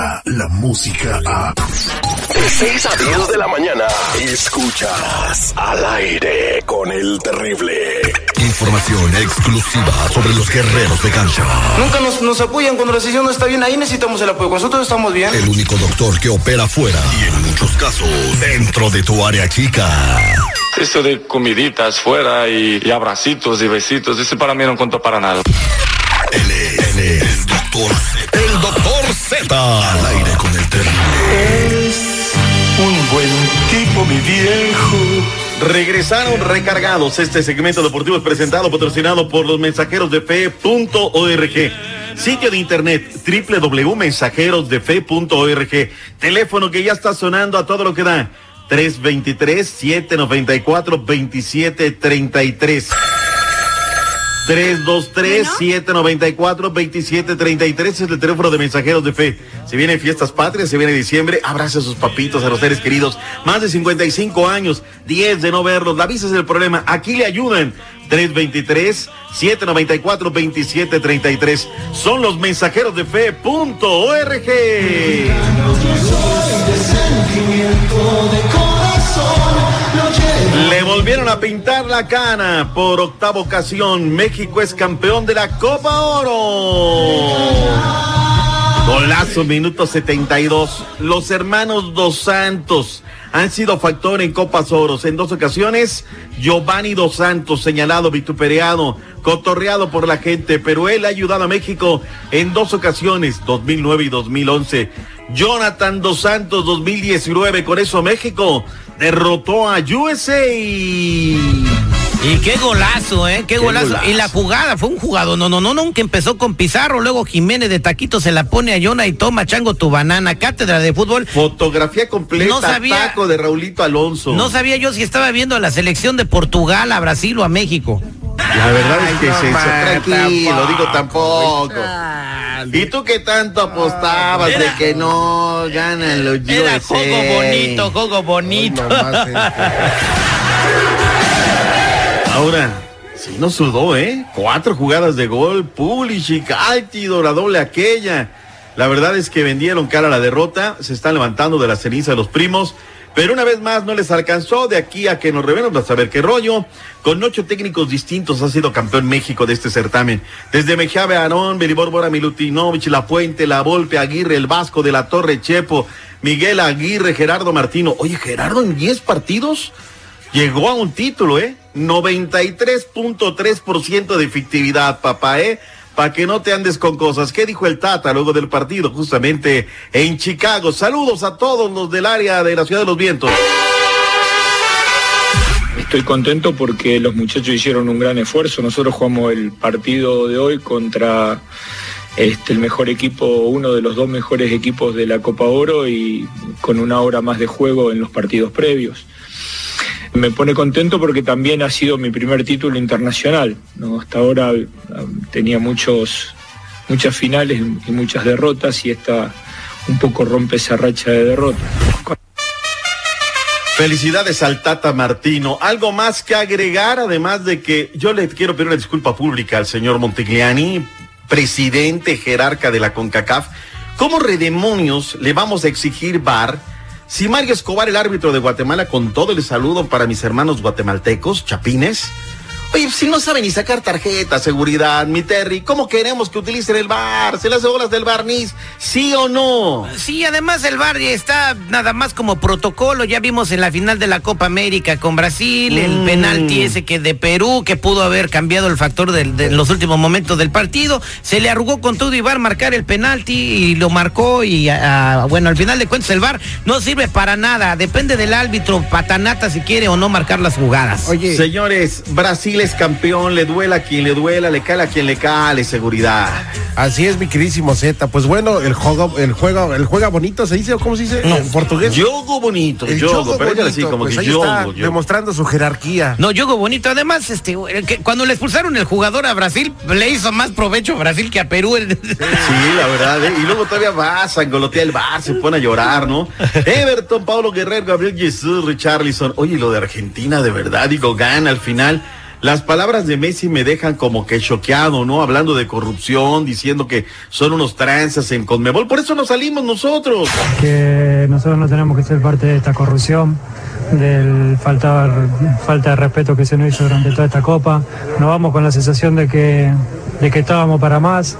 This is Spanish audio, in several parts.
llega la música a... De 6 a 10 de la mañana, escuchas al aire con el terrible. Información exclusiva sobre los guerreros de cancha. Nunca nos, nos apoyan cuando la sesión no está bien. Ahí necesitamos el apoyo. Nosotros estamos bien. El único doctor que opera fuera y en muchos casos dentro de tu área chica. Eso de comiditas fuera y, y abracitos y besitos, eso para mí no cuento para nada. Él es el doctor. El doctor Z. Al aire con el terrible. Es un buen tipo, mi viejo. Regresaron recargados. Este segmento deportivo es presentado, patrocinado por los mensajeros de fe.org. Sitio de internet www.mensajerosdefe.org. Teléfono que ya está sonando a todo lo que da. 323-794-2733. 323-794-2733 es el teléfono de mensajeros de fe. Se vienen fiestas patrias, se viene diciembre, abrace a sus papitos, a los seres queridos. Más de 55 años, 10 de no verlos. La visa es el problema. Aquí le ayudan. 323-794-2733. Son los mensajeros de fe.org. Le volvieron a pintar la cana por octava ocasión. México es campeón de la Copa Oro. Golazo, minuto 72. Los hermanos Dos Santos han sido factor en Copas Oros. En dos ocasiones, Giovanni Dos Santos, señalado, vituperado, cotorreado por la gente, pero él ha ayudado a México en dos ocasiones, 2009 y 2011. Jonathan Dos Santos, 2019. Con eso México derrotó a USA. Y qué golazo, ¿eh? Qué, Qué golazo. golazo. Y la jugada fue un jugado. No, no, no, no, que empezó con Pizarro, luego Jiménez de Taquito se la pone a Yona y toma chango tu banana. Cátedra de fútbol. Fotografía completa, No sabía- taco de Raulito Alonso. No sabía yo si estaba viendo a la selección de Portugal, a Brasil o a México. La verdad es que se hizo ma, tranquilo, tampoco. digo tampoco. ¿Y tú qué tanto apostabas de Era- que no ganan los Era USA? juego bonito, juego bonito. Ahora, sí nos sudó, ¿eh? Cuatro jugadas de gol, Pulisic, Altido, la doble aquella. La verdad es que vendieron cara a la derrota, se están levantando de la ceniza los primos, pero una vez más no les alcanzó de aquí a que nos revelen a saber qué rollo. Con ocho técnicos distintos ha sido campeón México de este certamen. Desde Mejabe Aarón, Belibor Bora Milutinovich, La Puente, La Volpe, Aguirre, El Vasco de la Torre Chepo, Miguel Aguirre, Gerardo Martino. Oye, Gerardo en 10 partidos llegó a un título, ¿eh? 93.3% de efectividad, papá, ¿eh? Para que no te andes con cosas. ¿Qué dijo el Tata luego del partido justamente en Chicago? Saludos a todos los del área de la Ciudad de los Vientos. Estoy contento porque los muchachos hicieron un gran esfuerzo. Nosotros jugamos el partido de hoy contra este, el mejor equipo, uno de los dos mejores equipos de la Copa Oro y con una hora más de juego en los partidos previos. Me pone contento porque también ha sido mi primer título internacional. Hasta ahora eh, tenía muchos, muchas finales y muchas derrotas y esta un poco rompe esa racha de derrotas. Felicidades al Tata Martino. Algo más que agregar, además de que yo le quiero pedir una disculpa pública al señor Montigliani, presidente jerarca de la CONCACAF. ¿Cómo redemonios le vamos a exigir VAR si Mario Escobar, el árbitro de Guatemala, con todo el saludo para mis hermanos guatemaltecos, chapines? Oye, si no sabe ni sacar tarjeta, seguridad, mi Terry, ¿cómo queremos que utilicen el bar? ¿Se las bolas del barniz? ¿Sí o no? Sí, además el bar ya está nada más como protocolo. Ya vimos en la final de la Copa América con Brasil, el Mm. penalti ese que de Perú, que pudo haber cambiado el factor del- de los últimos momentos del partido. Se le arrugó con todo y bar marcar el penalti y lo marcó. Y bueno, al final de cuentas el bar no sirve para nada. Depende del árbitro, patanata si quiere o no marcar las jugadas. Oye, Señores, Brasil es campeón, le duela a quien le duela, le cala a quien le cale, seguridad. así es mi queridísimo Z. Pues bueno, el juego, el juego, el juega bonito se dice o cómo se dice en portugués. Yogo bonito, el yogo, juego pero échale así bonito, como pues que yogo, está, yogo. demostrando su jerarquía. No, juego bonito. Además, este, que- cuando le expulsaron el jugador a Brasil, le hizo más provecho a Brasil que a Perú. El- Sí, la verdad, ¿eh? y luego todavía va, sangolotea el bar, se pone a llorar, ¿no? Everton, Pablo Guerrero, Gabriel Jesús, Richarlison. Oye, lo de Argentina, de verdad, digo, gana al final. Las palabras de Messi me dejan como que choqueado, ¿no? Hablando de corrupción, diciendo que son unos tranzas en Conmebol. Por eso nos salimos nosotros. Que nosotros no tenemos que ser parte de esta corrupción, del falta, falta de respeto que se nos hizo durante toda esta copa. Nos vamos con la sensación de que, de que estábamos para más.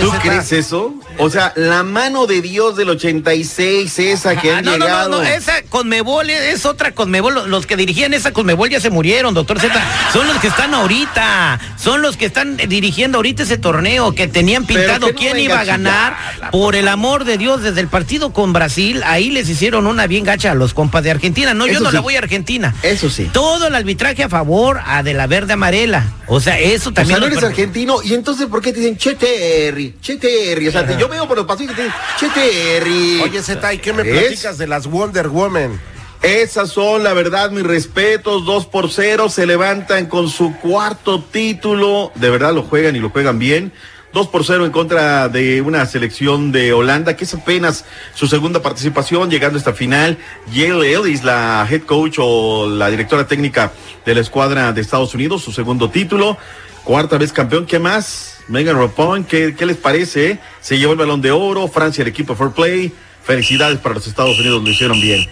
¿Tú crees eso? O sea, la mano de Dios del 86, esa que han no, no, llegado. no, no, esa Conmebol es, es otra Conmebol. Los- Los que dirigían esa Conmebol ya se murieron, doctor Z. Son los que están ahorita. Son los que están dirigiendo ahorita ese torneo, que tenían pintado que no quién iba a ganar. Por el amor de Dios, desde el partido con Brasil, ahí les hicieron una bien gacha a los compas de Argentina. No, yo no sí. la voy a Argentina. Eso sí. Todo el arbitraje a favor a de la verde amarela. O sea, eso O también. sea, no eres argentino y entonces ¿por qué te dicen Che Terry? Che Terry. O sea, te- yo veo por los pasillos que te Che Terry. Oye, Zeta, ¿y qué me platicas de las Wonder Woman? Esas son, la verdad, mis respetos. Dos por cero se levantan con su cuarto título. De verdad lo juegan y lo juegan bien. Dos por cero en contra de una selección de Holanda, que es apenas su segunda participación, llegando a esta final. Yale Ellis, la head coach o la directora técnica de la escuadra de Estados Unidos, su segundo título. Cuarta vez campeón, ¿qué más? Megan Rapone, ¿qué, qué les parece? Se llevó el balón de oro, Francia el equipo Fair Play. Felicidades para los Estados Unidos, lo hicieron bien.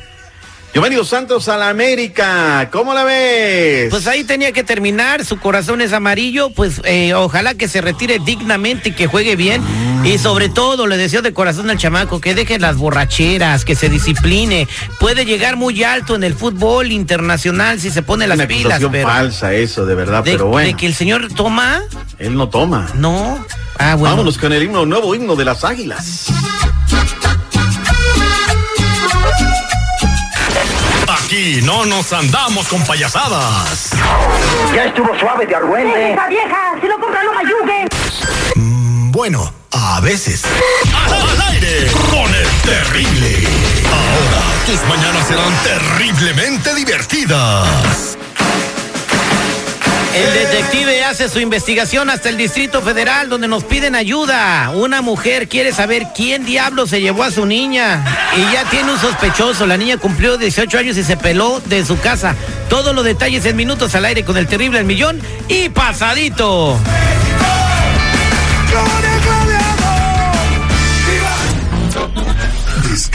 Giovanni Dos Santos a la América, ¿cómo la ves? Pues ahí tenía que terminar, su corazón es amarillo, pues eh, ojalá que se retire dignamente y que juegue bien. Y sobre todo le deseo de corazón al chamaco que deje las borracheras, que se discipline. Puede llegar muy alto en el fútbol internacional si se pone las una pilas, pero falsa eso, de verdad, de, pero bueno. de que el señor toma, Él no toma. no. Ah, bueno. Vámonos con el himno, nuevo himno de las águilas. Aquí no nos andamos con payasadas. Ya estuvo suave de argüente. ¡Esa vieja! ¡Si lo compra, no mayugue! Mm, Bueno, a veces. Al aire con el terrible. Ahora tus mañanas serán terriblemente divertidas. El detective hace su investigación hasta el Distrito Federal donde nos piden ayuda. Una mujer quiere saber quién diablo se llevó a su niña y ya tiene un sospechoso. La niña cumplió 18 años y se peló de su casa. Todos los detalles en minutos al aire con el terrible El Millón y pasadito.